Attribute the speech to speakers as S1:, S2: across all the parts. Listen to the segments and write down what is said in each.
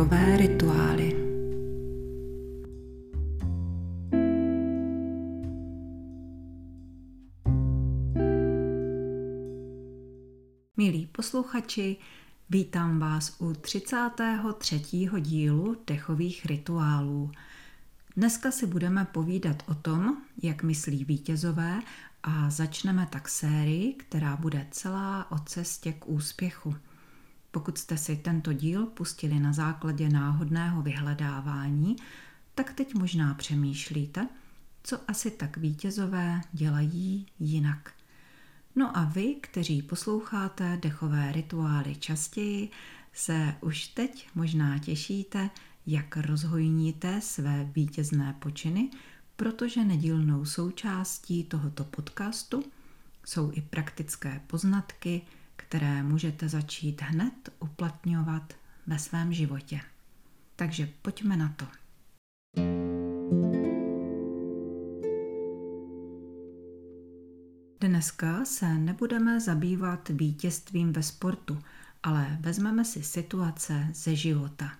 S1: Dechové rituály. Milí posluchači, vítám vás u 33. dílu dechových rituálů. Dneska si budeme povídat o tom, jak myslí vítězové a začneme tak sérii, která bude celá o cestě k úspěchu. Pokud jste si tento díl pustili na základě náhodného vyhledávání, tak teď možná přemýšlíte, co asi tak vítězové dělají jinak. No a vy, kteří posloucháte dechové rituály častěji, se už teď možná těšíte, jak rozhojníte své vítězné počiny, protože nedílnou součástí tohoto podcastu jsou i praktické poznatky, které můžete začít hned uplatňovat ve svém životě. Takže pojďme na to. Dneska se nebudeme zabývat vítězstvím ve sportu, ale vezmeme si situace ze života.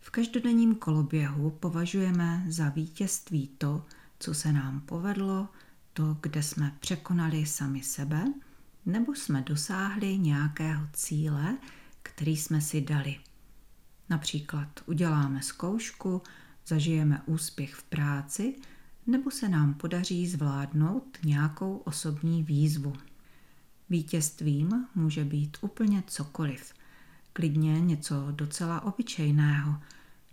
S1: V každodenním koloběhu považujeme za vítězství to, co se nám povedlo, to, kde jsme překonali sami sebe, nebo jsme dosáhli nějakého cíle, který jsme si dali. Například uděláme zkoušku, zažijeme úspěch v práci, nebo se nám podaří zvládnout nějakou osobní výzvu. Vítězstvím může být úplně cokoliv, klidně něco docela obyčejného,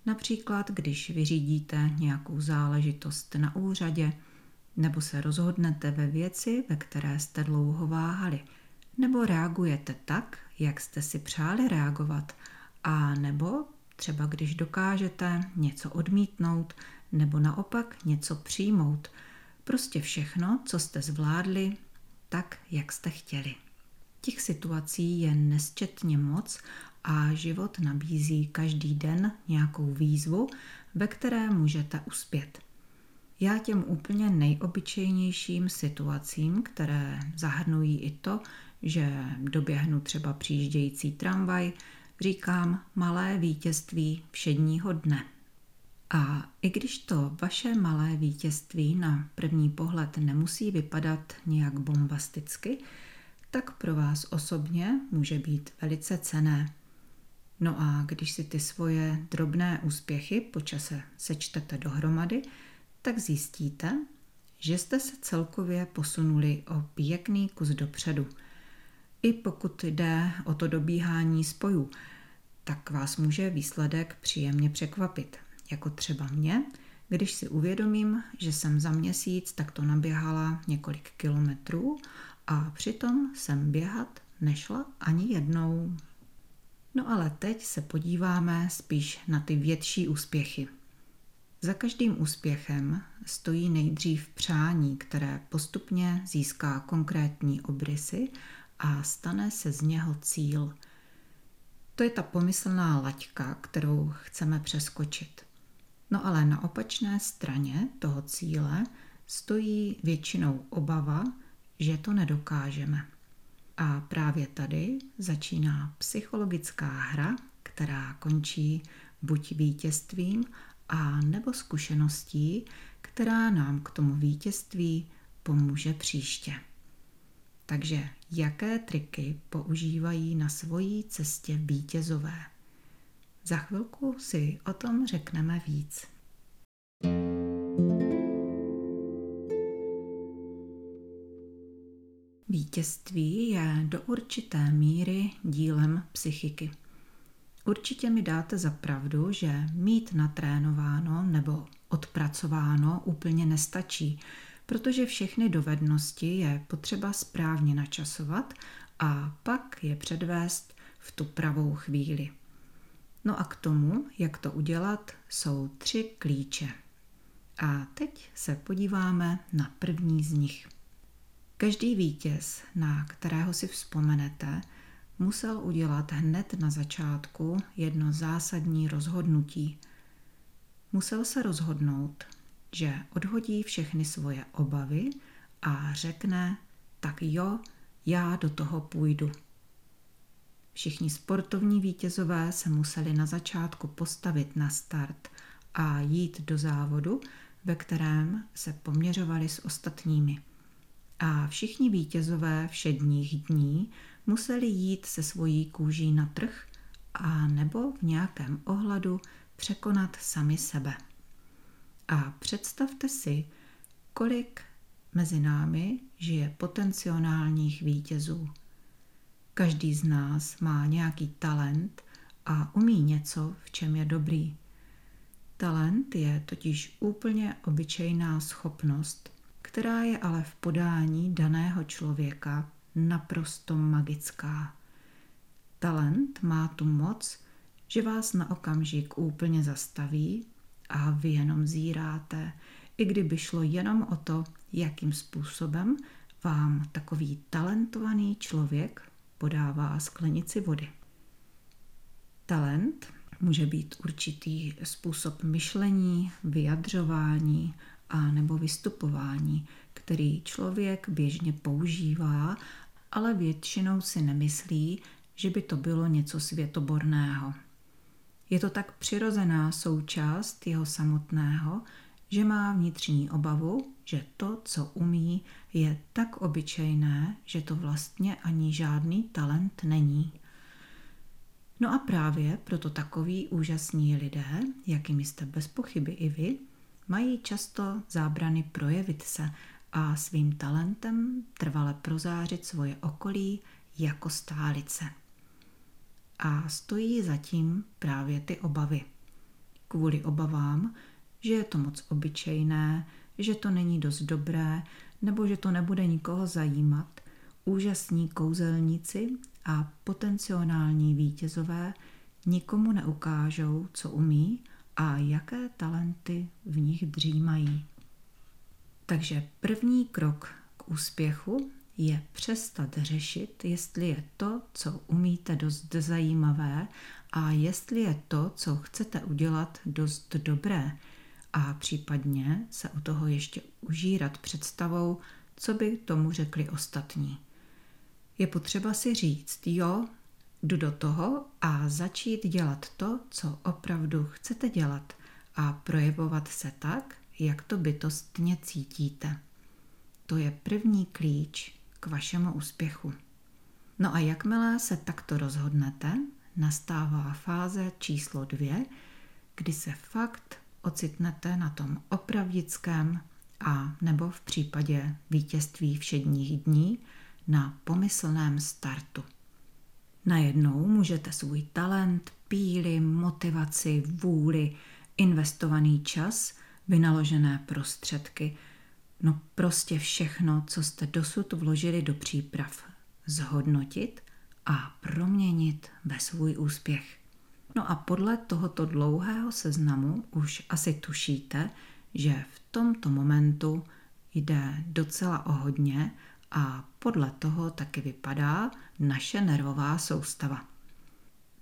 S1: například když vyřídíte nějakou záležitost na úřadě, nebo se rozhodnete ve věci, ve které jste dlouho váhali, nebo reagujete tak, jak jste si přáli reagovat, a nebo třeba když dokážete něco odmítnout, nebo naopak něco přijmout. Prostě všechno, co jste zvládli, tak, jak jste chtěli. Těch situací je nesčetně moc a život nabízí každý den nějakou výzvu, ve které můžete uspět. Já těm úplně nejobyčejnějším situacím, které zahrnují i to, že doběhnu třeba přijíždějící tramvaj, říkám malé vítězství všedního dne. A i když to vaše malé vítězství na první pohled nemusí vypadat nějak bombasticky, tak pro vás osobně může být velice cené. No a když si ty svoje drobné úspěchy po čase sečtete dohromady, tak zjistíte, že jste se celkově posunuli o pěkný kus dopředu. I pokud jde o to dobíhání spojů, tak vás může výsledek příjemně překvapit jako třeba mě, když si uvědomím, že jsem za měsíc takto naběhala několik kilometrů a přitom jsem běhat nešla ani jednou. No ale teď se podíváme spíš na ty větší úspěchy. Za každým úspěchem stojí nejdřív přání, které postupně získá konkrétní obrysy a stane se z něho cíl. To je ta pomyslná laťka, kterou chceme přeskočit. No ale na opačné straně toho cíle stojí většinou obava, že to nedokážeme. A právě tady začíná psychologická hra, která končí buď vítězstvím, a nebo zkušeností, která nám k tomu vítězství pomůže příště. Takže jaké triky používají na svojí cestě vítězové? Za chvilku si o tom řekneme víc. Vítězství je do určité míry dílem psychiky. Určitě mi dáte za pravdu, že mít natrénováno nebo odpracováno úplně nestačí, protože všechny dovednosti je potřeba správně načasovat a pak je předvést v tu pravou chvíli. No a k tomu, jak to udělat, jsou tři klíče. A teď se podíváme na první z nich. Každý vítěz, na kterého si vzpomenete, musel udělat hned na začátku jedno zásadní rozhodnutí. Musel se rozhodnout, že odhodí všechny svoje obavy a řekne, tak jo, já do toho půjdu. Všichni sportovní vítězové se museli na začátku postavit na start a jít do závodu, ve kterém se poměřovali s ostatními. A všichni vítězové všedních dní museli jít se svojí kůží na trh a nebo v nějakém ohledu překonat sami sebe. A představte si, kolik mezi námi žije potenciálních vítězů. Každý z nás má nějaký talent a umí něco, v čem je dobrý. Talent je totiž úplně obyčejná schopnost, která je ale v podání daného člověka naprosto magická. Talent má tu moc, že vás na okamžik úplně zastaví a vy jenom zíráte, i kdyby šlo jenom o to, jakým způsobem vám takový talentovaný člověk podává sklenici vody. Talent může být určitý způsob myšlení, vyjadřování a nebo vystupování, který člověk běžně používá, ale většinou si nemyslí, že by to bylo něco světoborného. Je to tak přirozená součást jeho samotného, že má vnitřní obavu, že to, co umí, je tak obyčejné, že to vlastně ani žádný talent není. No a právě proto takoví úžasní lidé, jakými jste bez pochyby i vy, mají často zábrany projevit se a svým talentem trvale prozářit svoje okolí jako stálice. A stojí zatím právě ty obavy. Kvůli obavám, že je to moc obyčejné, že to není dost dobré, nebo že to nebude nikoho zajímat, úžasní kouzelníci a potenciální vítězové nikomu neukážou, co umí a jaké talenty v nich dřímají. Takže první krok k úspěchu je přestat řešit, jestli je to, co umíte, dost zajímavé a jestli je to, co chcete udělat, dost dobré a případně se u toho ještě užírat představou, co by tomu řekli ostatní. Je potřeba si říct, jo, jdu do toho a začít dělat to, co opravdu chcete dělat a projevovat se tak, jak to bytostně cítíte. To je první klíč k vašemu úspěchu. No a jakmile se takto rozhodnete, nastává fáze číslo dvě, kdy se fakt ocitnete na tom opravdickém a nebo v případě vítězství všedních dní na pomyslném startu. Najednou můžete svůj talent, píly, motivaci, vůli, investovaný čas, vynaložené prostředky, no prostě všechno, co jste dosud vložili do příprav, zhodnotit a proměnit ve svůj úspěch. No a podle tohoto dlouhého seznamu už asi tušíte, že v tomto momentu jde docela o hodně a podle toho taky vypadá naše nervová soustava.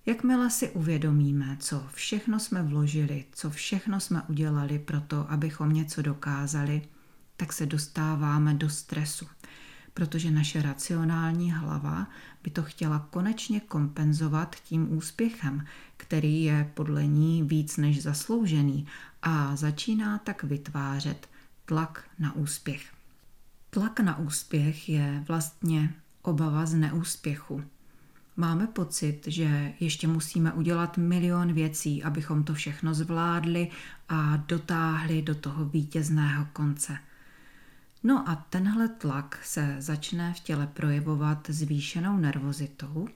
S1: Jakmile si uvědomíme, co všechno jsme vložili, co všechno jsme udělali pro to, abychom něco dokázali, tak se dostáváme do stresu protože naše racionální hlava by to chtěla konečně kompenzovat tím úspěchem, který je podle ní víc než zasloužený a začíná tak vytvářet tlak na úspěch. Tlak na úspěch je vlastně obava z neúspěchu. Máme pocit, že ještě musíme udělat milion věcí, abychom to všechno zvládli a dotáhli do toho vítězného konce – No a tenhle tlak se začne v těle projevovat zvýšenou nervozitou.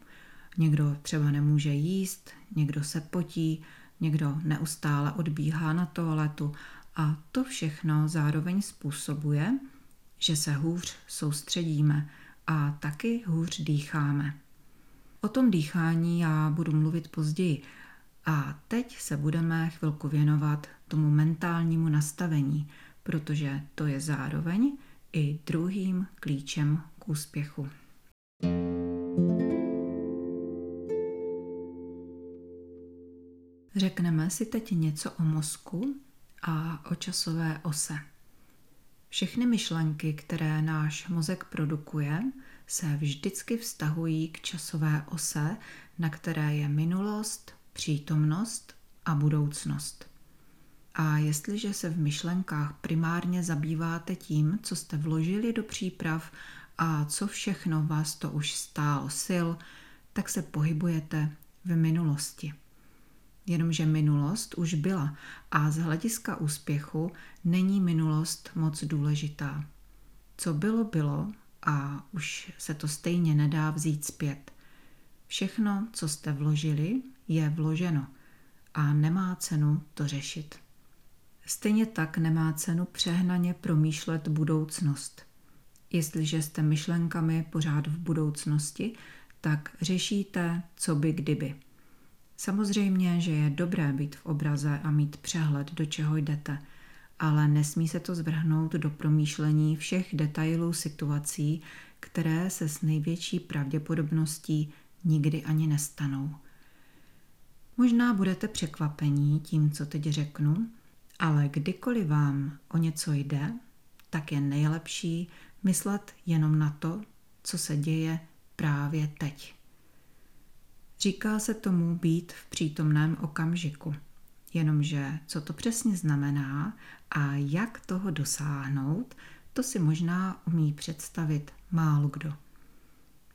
S1: Někdo třeba nemůže jíst, někdo se potí, někdo neustále odbíhá na toaletu a to všechno zároveň způsobuje, že se hůř soustředíme a taky hůř dýcháme. O tom dýchání já budu mluvit později a teď se budeme chvilku věnovat tomu mentálnímu nastavení – protože to je zároveň i druhým klíčem k úspěchu. Řekneme si teď něco o mozku a o časové ose. Všechny myšlenky, které náš mozek produkuje, se vždycky vztahují k časové ose, na které je minulost, přítomnost a budoucnost. A jestliže se v myšlenkách primárně zabýváte tím, co jste vložili do příprav a co všechno vás to už stálo sil, tak se pohybujete v minulosti. Jenomže minulost už byla a z hlediska úspěchu není minulost moc důležitá. Co bylo, bylo a už se to stejně nedá vzít zpět. Všechno, co jste vložili, je vloženo a nemá cenu to řešit. Stejně tak nemá cenu přehnaně promýšlet budoucnost. Jestliže jste myšlenkami pořád v budoucnosti, tak řešíte, co by kdyby. Samozřejmě, že je dobré být v obraze a mít přehled, do čeho jdete, ale nesmí se to zvrhnout do promýšlení všech detailů situací, které se s největší pravděpodobností nikdy ani nestanou. Možná budete překvapení tím, co teď řeknu, ale kdykoliv vám o něco jde, tak je nejlepší myslet jenom na to, co se děje právě teď. Říká se tomu být v přítomném okamžiku. Jenomže co to přesně znamená a jak toho dosáhnout, to si možná umí představit málo kdo.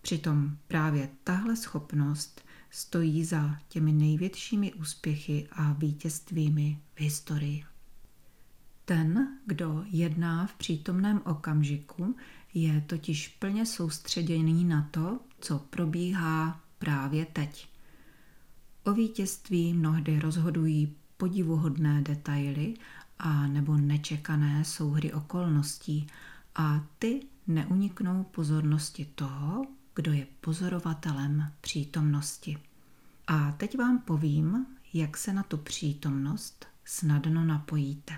S1: Přitom právě tahle schopnost stojí za těmi největšími úspěchy a vítězstvími v historii. Ten, kdo jedná v přítomném okamžiku, je totiž plně soustředěný na to, co probíhá právě teď. O vítězství mnohdy rozhodují podivuhodné detaily a nebo nečekané souhry okolností a ty neuniknou pozornosti toho, kdo je pozorovatelem přítomnosti. A teď vám povím, jak se na tu přítomnost snadno napojíte.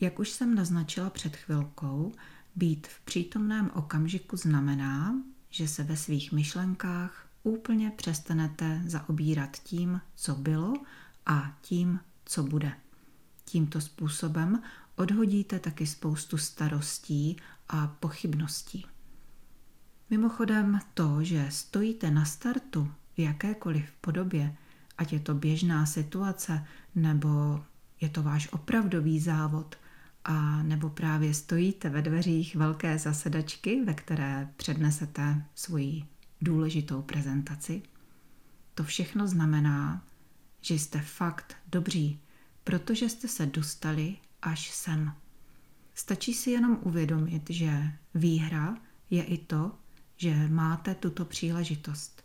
S1: Jak už jsem naznačila před chvilkou, být v přítomném okamžiku znamená, že se ve svých myšlenkách úplně přestanete zaobírat tím, co bylo a tím, co bude. Tímto způsobem odhodíte taky spoustu starostí a pochybností. Mimochodem to, že stojíte na startu v jakékoliv podobě, ať je to běžná situace nebo je to váš opravdový závod, a nebo právě stojíte ve dveřích velké zasedačky, ve které přednesete svoji důležitou prezentaci, to všechno znamená, že jste fakt dobří, protože jste se dostali až sem. Stačí si jenom uvědomit, že výhra je i to, že máte tuto příležitost.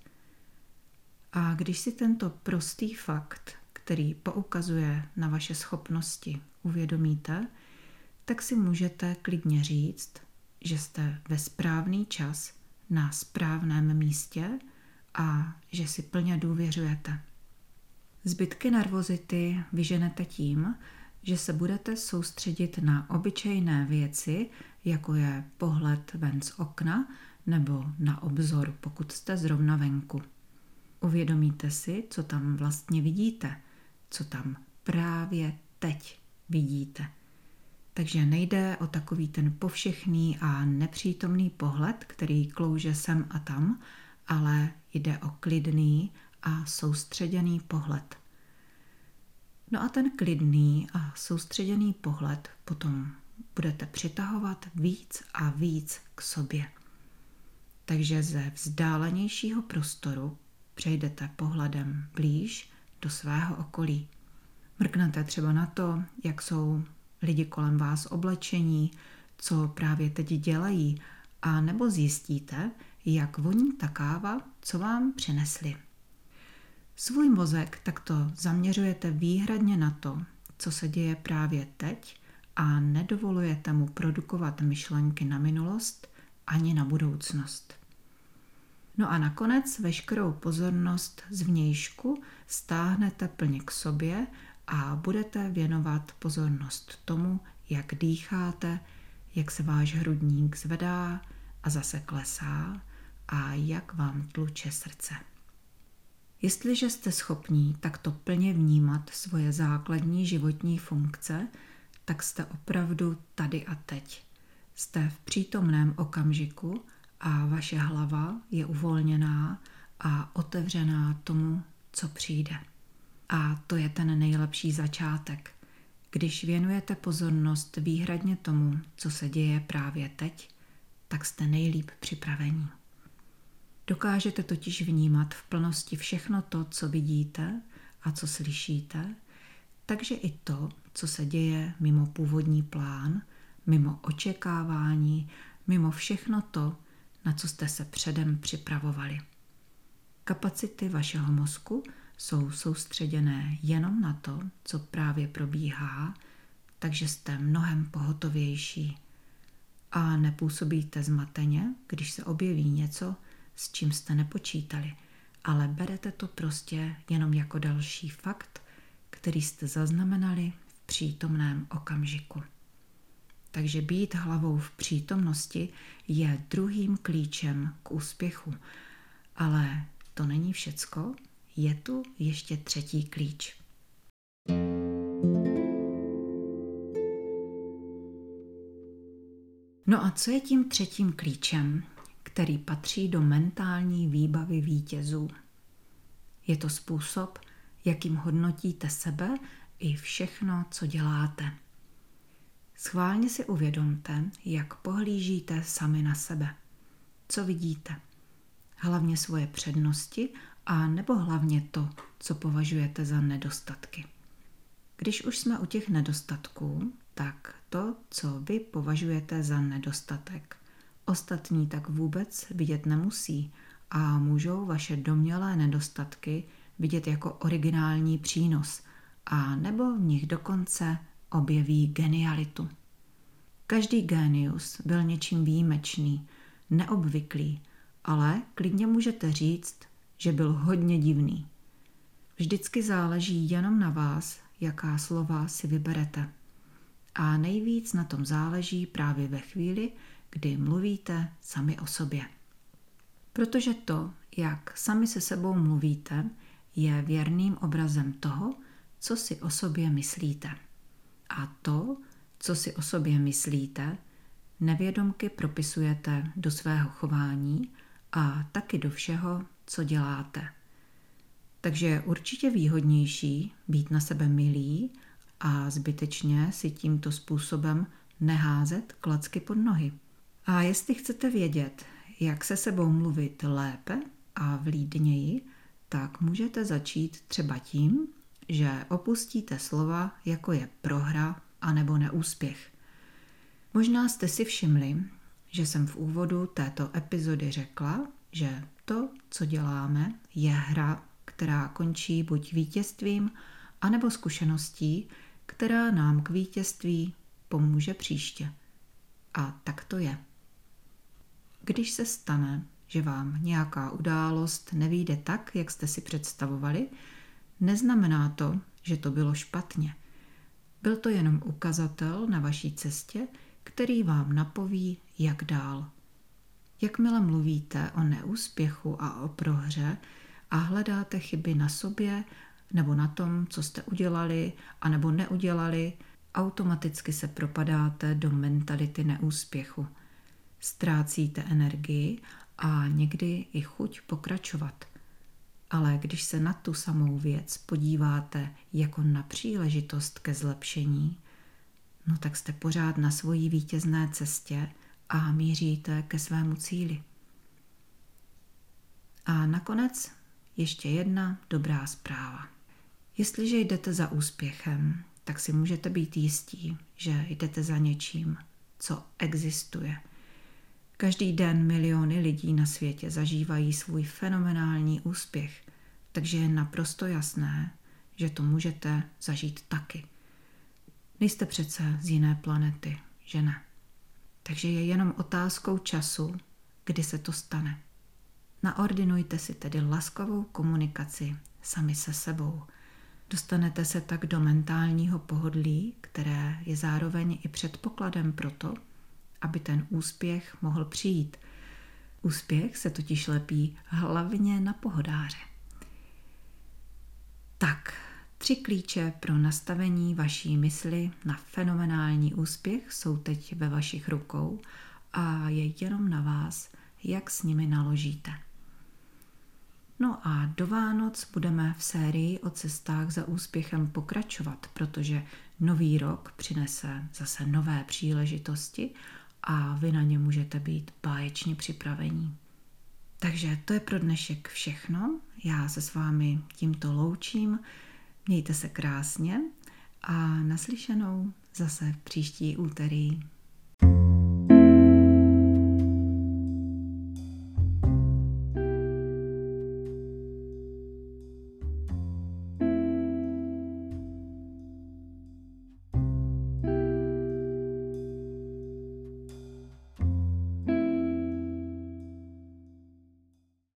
S1: A když si tento prostý fakt, který poukazuje na vaše schopnosti, uvědomíte, tak si můžete klidně říct, že jste ve správný čas na správném místě a že si plně důvěřujete. Zbytky nervozity vyženete tím, že se budete soustředit na obyčejné věci, jako je pohled ven z okna nebo na obzor, pokud jste zrovna venku. Uvědomíte si, co tam vlastně vidíte, co tam právě teď vidíte. Takže nejde o takový ten povšechný a nepřítomný pohled, který klouže sem a tam, ale jde o klidný a soustředěný pohled. No a ten klidný a soustředěný pohled potom budete přitahovat víc a víc k sobě. Takže ze vzdálenějšího prostoru přejdete pohledem blíž do svého okolí. Mrknete třeba na to, jak jsou lidi kolem vás oblečení, co právě teď dělají, a nebo zjistíte, jak voní ta káva, co vám přinesli. Svůj mozek takto zaměřujete výhradně na to, co se děje právě teď a nedovolujete mu produkovat myšlenky na minulost ani na budoucnost. No a nakonec veškerou pozornost z vnějšku stáhnete plně k sobě a budete věnovat pozornost tomu, jak dýcháte, jak se váš hrudník zvedá a zase klesá a jak vám tluče srdce. Jestliže jste schopní takto plně vnímat svoje základní životní funkce, tak jste opravdu tady a teď. Jste v přítomném okamžiku a vaše hlava je uvolněná a otevřená tomu, co přijde. A to je ten nejlepší začátek. Když věnujete pozornost výhradně tomu, co se děje právě teď, tak jste nejlíp připravení. Dokážete totiž vnímat v plnosti všechno to, co vidíte a co slyšíte, takže i to, co se děje mimo původní plán, mimo očekávání, mimo všechno to, na co jste se předem připravovali. Kapacity vašeho mozku jsou soustředěné jenom na to, co právě probíhá, takže jste mnohem pohotovější a nepůsobíte zmateně, když se objeví něco, s čím jste nepočítali, ale berete to prostě jenom jako další fakt, který jste zaznamenali v přítomném okamžiku. Takže být hlavou v přítomnosti je druhým klíčem k úspěchu. Ale to není všecko, je tu ještě třetí klíč. No a co je tím třetím klíčem, který patří do mentální výbavy vítězů? Je to způsob, jakým hodnotíte sebe i všechno, co děláte. Schválně si uvědomte, jak pohlížíte sami na sebe. Co vidíte? Hlavně svoje přednosti a nebo hlavně to, co považujete za nedostatky. Když už jsme u těch nedostatků, tak to, co vy považujete za nedostatek, ostatní tak vůbec vidět nemusí a můžou vaše domělé nedostatky vidět jako originální přínos a nebo v nich dokonce objeví genialitu. Každý genius byl něčím výjimečný, neobvyklý, ale klidně můžete říct, že byl hodně divný. Vždycky záleží jenom na vás, jaká slova si vyberete. A nejvíc na tom záleží právě ve chvíli, kdy mluvíte sami o sobě. Protože to, jak sami se sebou mluvíte, je věrným obrazem toho, co si o sobě myslíte. A to, co si o sobě myslíte, nevědomky propisujete do svého chování a taky do všeho, co děláte. Takže je určitě výhodnější být na sebe milý a zbytečně si tímto způsobem neházet klacky pod nohy. A jestli chcete vědět, jak se sebou mluvit lépe a vlídněji, tak můžete začít třeba tím, že opustíte slova, jako je prohra anebo neúspěch. Možná jste si všimli, že jsem v úvodu této epizody řekla, že to, co děláme, je hra, která končí buď vítězstvím, anebo zkušeností, která nám k vítězství pomůže příště. A tak to je. Když se stane, že vám nějaká událost nevíde tak, jak jste si představovali, neznamená to, že to bylo špatně. Byl to jenom ukazatel na vaší cestě, který vám napoví, jak dál. Jakmile mluvíte o neúspěchu a o prohře a hledáte chyby na sobě nebo na tom, co jste udělali a nebo neudělali, automaticky se propadáte do mentality neúspěchu. Ztrácíte energii a někdy i chuť pokračovat. Ale když se na tu samou věc podíváte jako na příležitost ke zlepšení, no tak jste pořád na svojí vítězné cestě a míříte ke svému cíli. A nakonec ještě jedna dobrá zpráva. Jestliže jdete za úspěchem, tak si můžete být jistí, že jdete za něčím, co existuje. Každý den miliony lidí na světě zažívají svůj fenomenální úspěch, takže je naprosto jasné, že to můžete zažít taky. Nejste přece z jiné planety, že ne? Takže je jenom otázkou času, kdy se to stane. Naordinujte si tedy laskavou komunikaci sami se sebou. Dostanete se tak do mentálního pohodlí, které je zároveň i předpokladem pro to, aby ten úspěch mohl přijít. Úspěch se totiž lepí hlavně na pohodáře. Tak, tři klíče pro nastavení vaší mysli na fenomenální úspěch jsou teď ve vašich rukou a je jenom na vás, jak s nimi naložíte. No a do Vánoc budeme v sérii o cestách za úspěchem pokračovat, protože nový rok přinese zase nové příležitosti a vy na ně můžete být báječně připravení. Takže to je pro dnešek všechno. Já se s vámi tímto loučím. Mějte se krásně a naslyšenou zase příští úterý.